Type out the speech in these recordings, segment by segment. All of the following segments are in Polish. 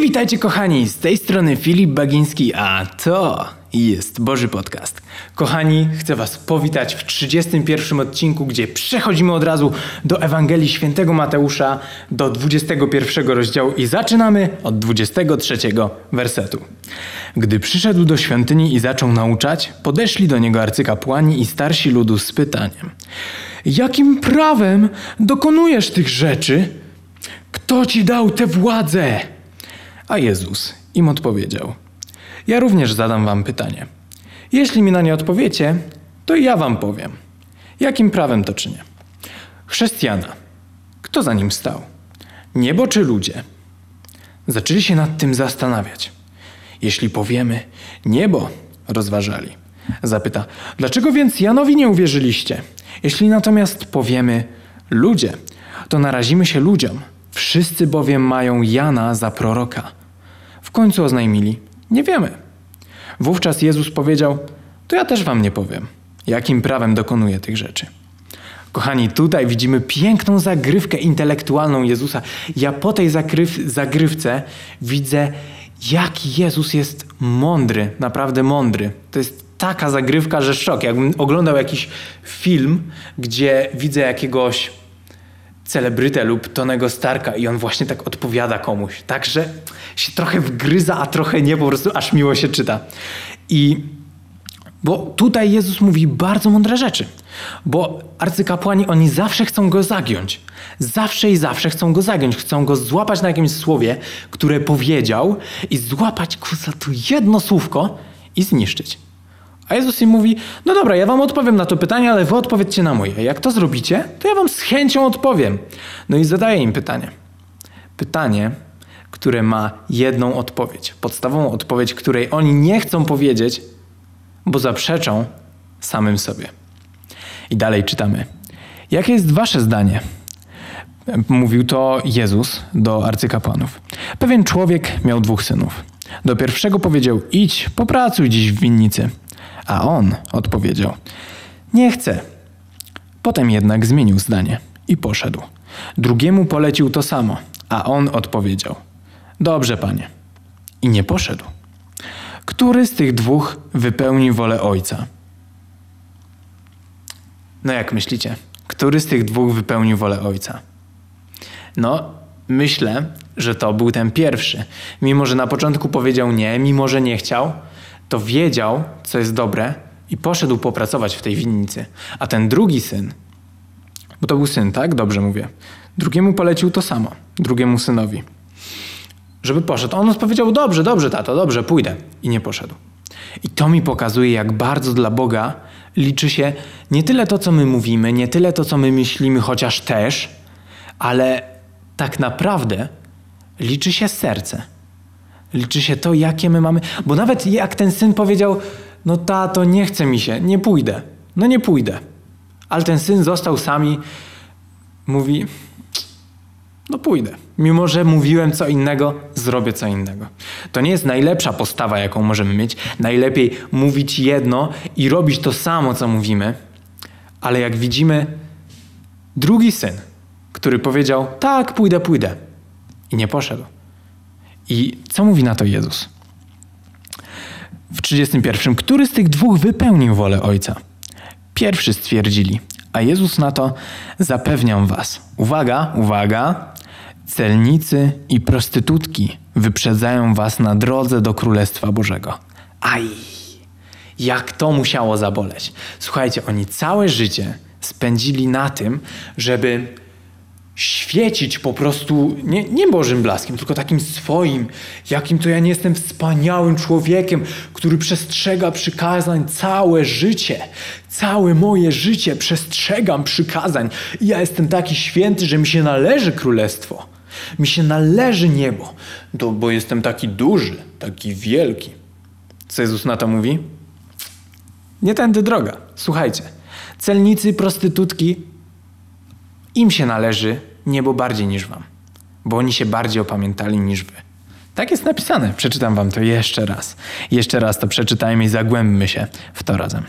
Witajcie kochani, z tej strony Filip Bagiński, a to jest Boży Podcast. Kochani, chcę Was powitać w 31 odcinku, gdzie przechodzimy od razu do Ewangelii Świętego Mateusza, do 21 rozdziału i zaczynamy od 23 wersetu. Gdy przyszedł do świątyni i zaczął nauczać, podeszli do niego arcykapłani i starsi ludu z pytaniem: Jakim prawem dokonujesz tych rzeczy? Kto ci dał tę władzę? A Jezus im odpowiedział: Ja również zadam wam pytanie. Jeśli mi na nie odpowiecie, to ja wam powiem. Jakim prawem to czynię? Chrześcijana. Kto za nim stał? Niebo czy ludzie? Zaczęli się nad tym zastanawiać. Jeśli powiemy niebo, rozważali. Zapyta, dlaczego więc Janowi nie uwierzyliście? Jeśli natomiast powiemy ludzie, to narazimy się ludziom. Wszyscy bowiem mają Jana za proroka. Końcu oznajmili: Nie wiemy. Wówczas Jezus powiedział: To ja też wam nie powiem, jakim prawem dokonuję tych rzeczy. Kochani, tutaj widzimy piękną zagrywkę intelektualną Jezusa. Ja po tej zagryw zagrywce widzę, jak Jezus jest mądry, naprawdę mądry. To jest taka zagrywka, że szok. Jakbym oglądał jakiś film, gdzie widzę jakiegoś celebrytę lub Tonego Starka i on właśnie tak odpowiada komuś. Także się trochę wgryza, a trochę nie, po prostu aż miło się czyta. I bo tutaj Jezus mówi bardzo mądre rzeczy. Bo arcykapłani, oni zawsze chcą go zagiąć. Zawsze i zawsze chcą go zagiąć. Chcą go złapać na jakimś słowie, które powiedział i złapać za to jedno słówko i zniszczyć. A Jezus im mówi: No dobra, ja wam odpowiem na to pytanie, ale wy odpowiedzcie na moje. Jak to zrobicie, to ja wam z chęcią odpowiem. No i zadaję im pytanie. Pytanie, które ma jedną odpowiedź. Podstawową odpowiedź, której oni nie chcą powiedzieć, bo zaprzeczą samym sobie. I dalej czytamy. Jakie jest wasze zdanie? Mówił to Jezus do arcykapłanów. Pewien człowiek miał dwóch synów. Do pierwszego powiedział: Idź, popracuj dziś w winnicy. A on odpowiedział: Nie chcę. Potem jednak zmienił zdanie i poszedł. Drugiemu polecił to samo, a on odpowiedział: Dobrze, panie. I nie poszedł. Który z tych dwóch wypełni wolę ojca? No jak myślicie? Który z tych dwóch wypełnił wolę ojca? No, myślę, że to był ten pierwszy. Mimo, że na początku powiedział nie, mimo, że nie chciał, to wiedział, co jest dobre i poszedł popracować w tej winnicy. A ten drugi syn, bo to był syn, tak? Dobrze mówię. Drugiemu polecił to samo, drugiemu synowi, żeby poszedł. On odpowiedział: Dobrze, dobrze, tato, dobrze, pójdę. I nie poszedł. I to mi pokazuje, jak bardzo dla Boga liczy się nie tyle to, co my mówimy, nie tyle to, co my myślimy, chociaż też, ale tak naprawdę liczy się serce. Liczy się to, jakie my mamy. Bo nawet jak ten syn powiedział: No tato, nie chce mi się, nie pójdę. No nie pójdę. Ale ten syn został sami, mówi: No pójdę. Mimo, że mówiłem co innego, zrobię co innego. To nie jest najlepsza postawa, jaką możemy mieć. Najlepiej mówić jedno i robić to samo, co mówimy. Ale jak widzimy, drugi syn, który powiedział: Tak, pójdę, pójdę. I nie poszedł. I co mówi na to Jezus? W 31. Który z tych dwóch wypełnił wolę Ojca? Pierwszy stwierdzili, a Jezus na to zapewniam was. Uwaga, uwaga. Celnicy i prostytutki wyprzedzają was na drodze do Królestwa Bożego. Aj, jak to musiało zaboleć. Słuchajcie, oni całe życie spędzili na tym, żeby świecić po prostu nie, nie Bożym blaskiem, tylko takim swoim, jakim to ja nie jestem wspaniałym człowiekiem, który przestrzega przykazań całe życie. Całe moje życie przestrzegam przykazań. I ja jestem taki święty, że mi się należy królestwo. Mi się należy niebo, to, bo jestem taki duży, taki wielki. Co Jezus na to mówi? Nie tędy droga. Słuchajcie, celnicy, prostytutki im się należy niebo bardziej niż wam, bo oni się bardziej opamiętali niż wy. Tak jest napisane. Przeczytam wam to jeszcze raz. Jeszcze raz to przeczytajmy i zagłębmy się w to razem.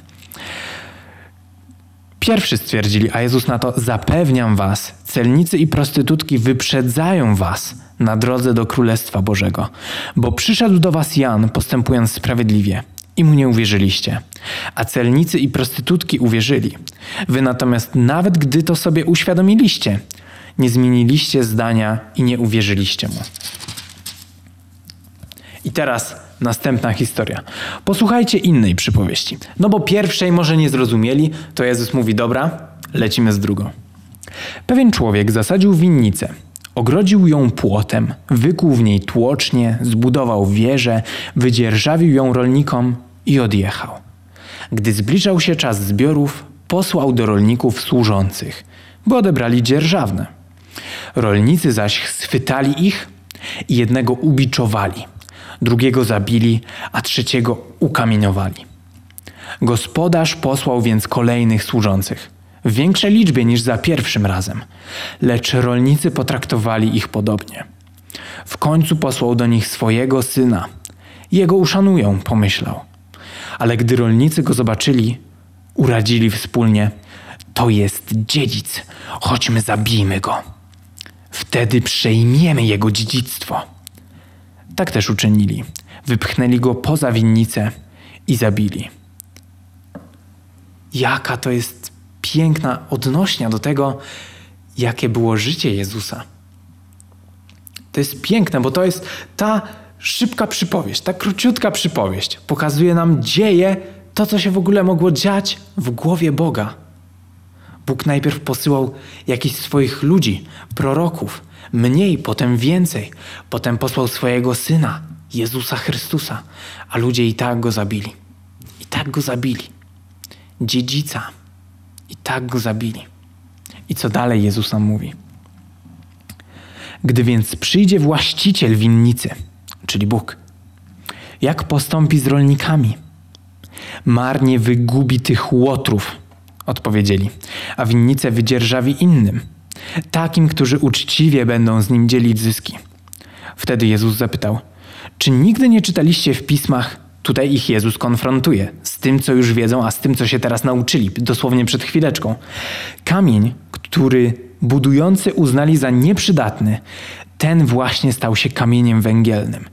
Pierwszy stwierdzili, a Jezus na to zapewniam was, celnicy i prostytutki wyprzedzają was na drodze do Królestwa Bożego, bo przyszedł do was Jan, postępując sprawiedliwie, i mu nie uwierzyliście, a celnicy i prostytutki uwierzyli. Wy natomiast, nawet gdy to sobie uświadomiliście, nie zmieniliście zdania i nie uwierzyliście mu. I teraz następna historia. Posłuchajcie innej przypowieści. No bo pierwszej może nie zrozumieli, to Jezus mówi: Dobra, lecimy z drugą. Pewien człowiek zasadził winnicę. Ogrodził ją płotem, wykuł w niej tłocznie, zbudował wieżę, wydzierżawił ją rolnikom i odjechał. Gdy zbliżał się czas zbiorów, posłał do rolników służących, by odebrali dzierżawne. Rolnicy zaś schwytali ich i jednego ubiczowali, drugiego zabili, a trzeciego ukamieniowali. Gospodarz posłał więc kolejnych służących, w większej liczbie niż za pierwszym razem, lecz rolnicy potraktowali ich podobnie. W końcu posłał do nich swojego syna. Jego uszanują, pomyślał. Ale gdy rolnicy go zobaczyli, uradzili wspólnie: To jest dziedzic, chodźmy zabijmy go. Wtedy przejmiemy jego dziedzictwo. Tak też uczynili. Wypchnęli go poza winnicę i zabili. Jaka to jest piękna odnośnia do tego, jakie było życie Jezusa. To jest piękne, bo to jest ta szybka przypowieść, ta króciutka przypowieść. Pokazuje nam dzieje, to co się w ogóle mogło dziać w głowie Boga. Bóg najpierw posyłał jakichś swoich ludzi, proroków, mniej, potem więcej. Potem posłał swojego syna, Jezusa Chrystusa, a ludzie i tak go zabili. I tak go zabili. Dziedzica. I tak go zabili. I co dalej Jezus nam mówi? Gdy więc przyjdzie właściciel winnicy, czyli Bóg, jak postąpi z rolnikami? Marnie wygubi tych łotrów, odpowiedzieli, a winnicę wydzierżawi innym, takim, którzy uczciwie będą z nim dzielić zyski. Wtedy Jezus zapytał: Czy nigdy nie czytaliście w pismach, Tutaj ich Jezus konfrontuje z tym, co już wiedzą, a z tym, co się teraz nauczyli, dosłownie przed chwileczką. Kamień, który budujący uznali za nieprzydatny, ten właśnie stał się kamieniem węgielnym.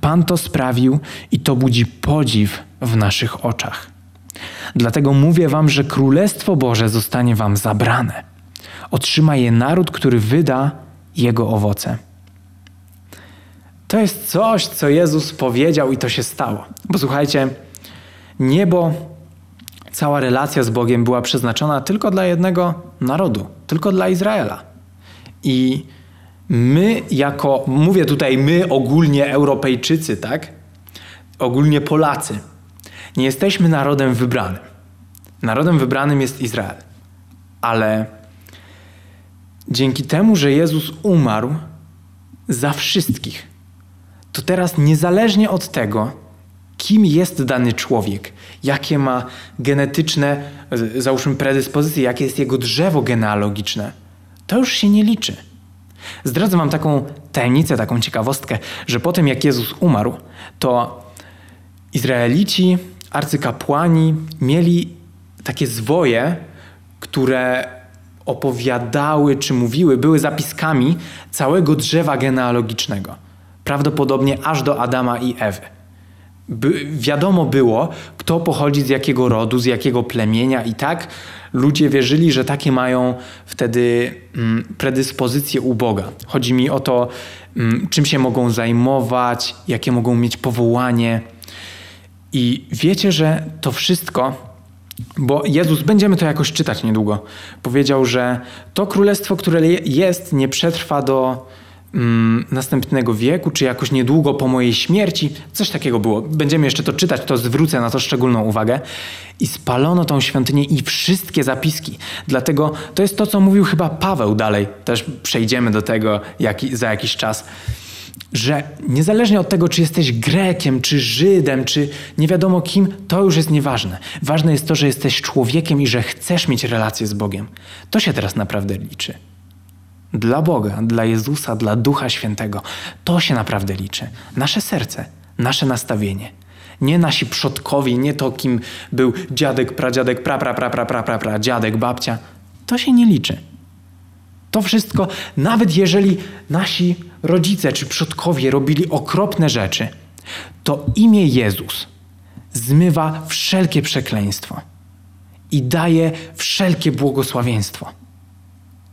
Pan to sprawił i to budzi podziw w naszych oczach. Dlatego mówię wam, że Królestwo Boże zostanie wam zabrane. Otrzyma je naród, który wyda jego owoce. To jest coś, co Jezus powiedział i to się stało. Bo słuchajcie, niebo, cała relacja z Bogiem była przeznaczona tylko dla jednego narodu, tylko dla Izraela. I my, jako, mówię tutaj my, ogólnie Europejczycy, tak? Ogólnie Polacy, nie jesteśmy narodem wybranym. Narodem wybranym jest Izrael. Ale dzięki temu, że Jezus umarł za wszystkich, to teraz niezależnie od tego, kim jest dany człowiek, jakie ma genetyczne, załóżmy, predyspozycje, jakie jest jego drzewo genealogiczne, to już się nie liczy. Zdradzę Wam taką tajemnicę, taką ciekawostkę, że po tym jak Jezus umarł, to Izraelici, arcykapłani mieli takie zwoje, które opowiadały czy mówiły, były zapiskami całego drzewa genealogicznego prawdopodobnie aż do Adama i Ewy. By, wiadomo było, kto pochodzi z jakiego rodu, z jakiego plemienia, i tak ludzie wierzyli, że takie mają wtedy mm, predyspozycje u Boga. Chodzi mi o to, mm, czym się mogą zajmować, jakie mogą mieć powołanie. I wiecie, że to wszystko, bo Jezus, będziemy to jakoś czytać niedługo, powiedział, że to królestwo, które jest, nie przetrwa do mm, następnego wieku, czy jakoś niedługo po mojej śmierci. Coś takiego było. Będziemy jeszcze to czytać, to zwrócę na to szczególną uwagę. I spalono tą świątynię i wszystkie zapiski. Dlatego to jest to, co mówił chyba Paweł dalej. Też przejdziemy do tego za jakiś czas że niezależnie od tego, czy jesteś Grekiem, czy Żydem, czy nie wiadomo kim, to już jest nieważne. Ważne jest to, że jesteś człowiekiem i że chcesz mieć relację z Bogiem. To się teraz naprawdę liczy dla Boga, dla Jezusa, dla Ducha Świętego. To się naprawdę liczy. Nasze serce, nasze nastawienie. Nie nasi przodkowie, nie to, kim był dziadek, pradziadek, pra, pra, pra, pra, pra, pra, pra, dziadek, babcia. To się nie liczy. To wszystko, nawet jeżeli nasi rodzice czy przodkowie robili okropne rzeczy, to imię Jezus zmywa wszelkie przekleństwo i daje wszelkie błogosławieństwo.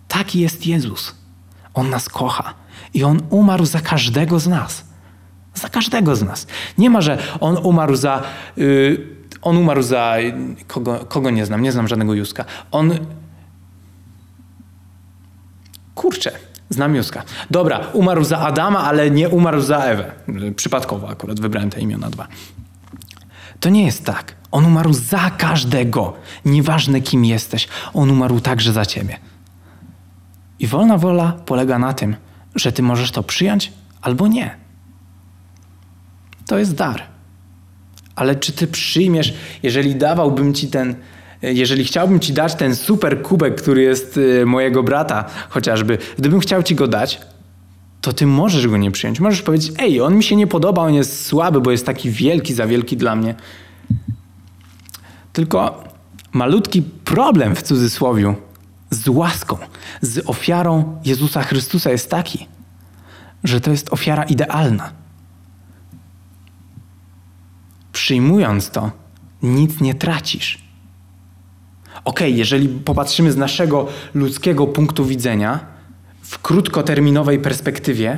Taki jest Jezus. On nas kocha i On umarł za każdego z nas. Za każdego z nas. Nie ma, że On umarł za. Yy, on umarł za. Kogo, kogo nie znam? Nie znam żadnego Józka. On. Kurczę, znam Józka. Dobra, umarł za Adama, ale nie umarł za Ewę. Przypadkowo akurat wybrałem te imiona dwa. To nie jest tak. On umarł za każdego. Nieważne kim jesteś, on umarł także za ciebie. I wolna wola polega na tym, że ty możesz to przyjąć albo nie. To jest dar. Ale czy ty przyjmiesz, jeżeli dawałbym ci ten, jeżeli chciałbym ci dać ten super kubek, który jest y, mojego brata chociażby, gdybym chciał ci go dać, to ty możesz go nie przyjąć. Możesz powiedzieć, ej, on mi się nie podoba, on jest słaby, bo jest taki wielki, za wielki dla mnie. Tylko malutki problem w cudzysłowiu z łaską, z ofiarą Jezusa Chrystusa jest taki, że to jest ofiara idealna. Przyjmując to, nic nie tracisz. Ok, jeżeli popatrzymy z naszego ludzkiego punktu widzenia, w krótkoterminowej perspektywie,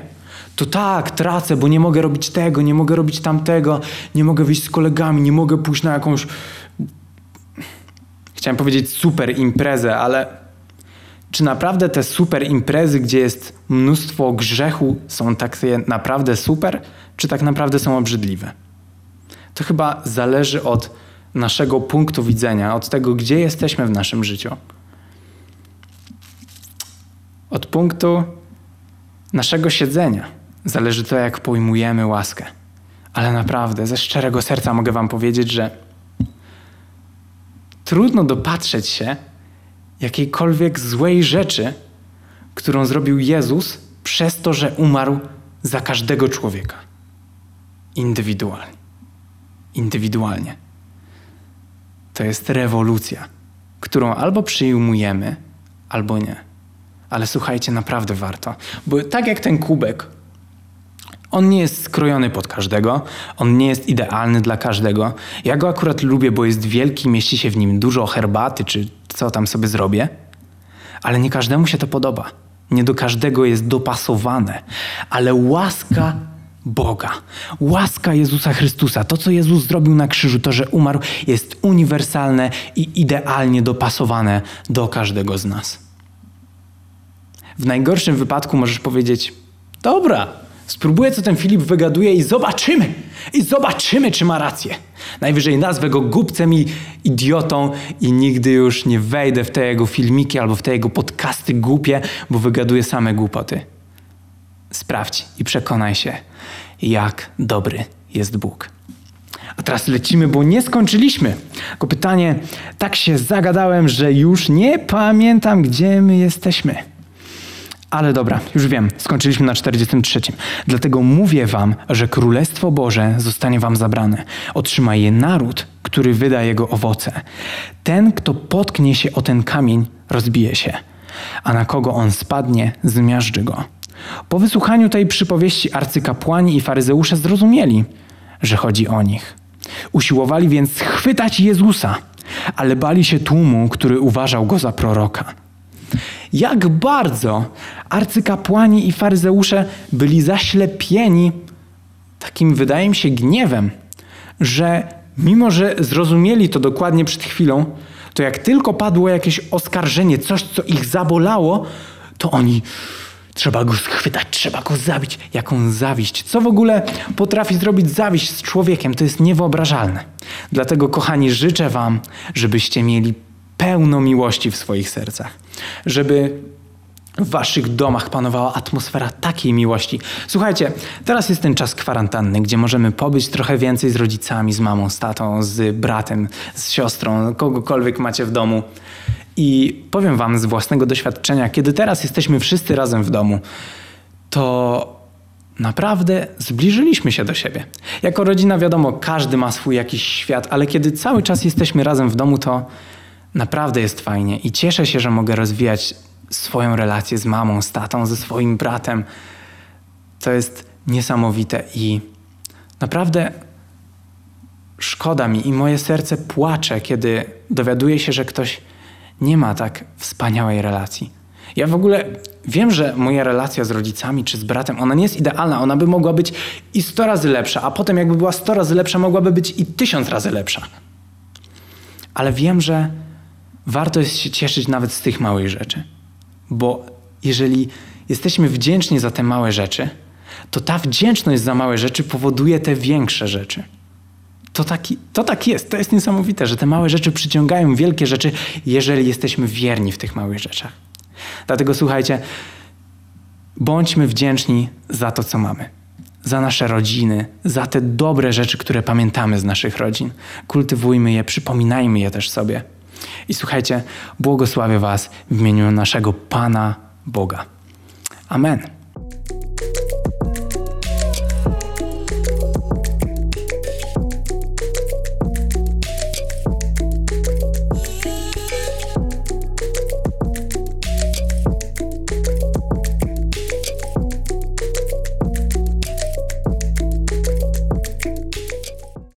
to tak, tracę, bo nie mogę robić tego, nie mogę robić tamtego, nie mogę wyjść z kolegami, nie mogę pójść na jakąś. Chciałem powiedzieć super imprezę, ale czy naprawdę te super imprezy, gdzie jest mnóstwo grzechu, są tak naprawdę super, czy tak naprawdę są obrzydliwe? To chyba zależy od naszego punktu widzenia, od tego, gdzie jesteśmy w naszym życiu. Od punktu naszego siedzenia zależy to, jak pojmujemy łaskę. Ale naprawdę, ze szczerego serca mogę Wam powiedzieć, że trudno dopatrzeć się jakiejkolwiek złej rzeczy, którą zrobił Jezus przez to, że umarł za każdego człowieka. Indywidualnie. Indywidualnie. To jest rewolucja, którą albo przyjmujemy, albo nie. Ale słuchajcie, naprawdę warto. Bo tak jak ten kubek, on nie jest skrojony pod każdego, on nie jest idealny dla każdego. Ja go akurat lubię, bo jest wielki, mieści się w nim dużo herbaty, czy co tam sobie zrobię, ale nie każdemu się to podoba. Nie do każdego jest dopasowane, ale łaska Boga, łaska Jezusa Chrystusa, to co Jezus zrobił na krzyżu, to że umarł, jest uniwersalne i idealnie dopasowane do każdego z nas. W najgorszym wypadku możesz powiedzieć: Dobra, spróbuję, co ten Filip wygaduje, i zobaczymy. I zobaczymy, czy ma rację. Najwyżej nazwę go głupcem i idiotą, i nigdy już nie wejdę w te jego filmiki albo w te jego podcasty głupie, bo wygaduje same głupoty. Sprawdź i przekonaj się, jak dobry jest Bóg. A teraz lecimy, bo nie skończyliśmy. Tylko pytanie, tak się zagadałem, że już nie pamiętam, gdzie my jesteśmy. Ale dobra, już wiem, skończyliśmy na 43. Dlatego mówię wam, że Królestwo Boże zostanie wam zabrane. Otrzyma je naród, który wyda jego owoce. Ten, kto potknie się o ten kamień, rozbije się, a na kogo on spadnie, zmiażdży go. Po wysłuchaniu tej przypowieści arcykapłani i faryzeusze zrozumieli, że chodzi o nich. Usiłowali więc chwytać Jezusa, ale bali się tłumu, który uważał go za proroka. Jak bardzo arcykapłani i faryzeusze byli zaślepieni takim, wydaje mi się, gniewem, że mimo, że zrozumieli to dokładnie przed chwilą, to jak tylko padło jakieś oskarżenie, coś, co ich zabolało, to oni Trzeba go schwytać, trzeba go zabić. Jaką zawiść? Co w ogóle potrafi zrobić zawiść z człowiekiem? To jest niewyobrażalne. Dlatego, kochani, życzę Wam, żebyście mieli pełno miłości w swoich sercach. Żeby w waszych domach panowała atmosfera takiej miłości. Słuchajcie, teraz jest ten czas kwarantanny, gdzie możemy pobyć trochę więcej z rodzicami, z mamą, z tatą, z bratem, z siostrą, kogokolwiek macie w domu. I powiem Wam z własnego doświadczenia, kiedy teraz jesteśmy wszyscy razem w domu, to naprawdę zbliżyliśmy się do siebie. Jako rodzina, wiadomo, każdy ma swój jakiś świat, ale kiedy cały czas jesteśmy razem w domu, to naprawdę jest fajnie i cieszę się, że mogę rozwijać swoją relację z mamą, z tatą, ze swoim bratem. To jest niesamowite i naprawdę szkoda mi i moje serce płacze, kiedy dowiaduję się, że ktoś nie ma tak wspaniałej relacji. Ja w ogóle wiem, że moja relacja z rodzicami czy z bratem, ona nie jest idealna, ona by mogła być i sto razy lepsza, a potem jakby była sto razy lepsza, mogłaby być i tysiąc razy lepsza. Ale wiem, że warto jest się cieszyć nawet z tych małych rzeczy. Bo jeżeli jesteśmy wdzięczni za te małe rzeczy, to ta wdzięczność za małe rzeczy powoduje te większe rzeczy. To, taki, to tak jest, to jest niesamowite, że te małe rzeczy przyciągają wielkie rzeczy, jeżeli jesteśmy wierni w tych małych rzeczach. Dlatego słuchajcie, bądźmy wdzięczni za to, co mamy. Za nasze rodziny, za te dobre rzeczy, które pamiętamy z naszych rodzin. Kultywujmy je, przypominajmy je też sobie. I słuchajcie, błogosławię Was w imieniu naszego Pana Boga. Amen.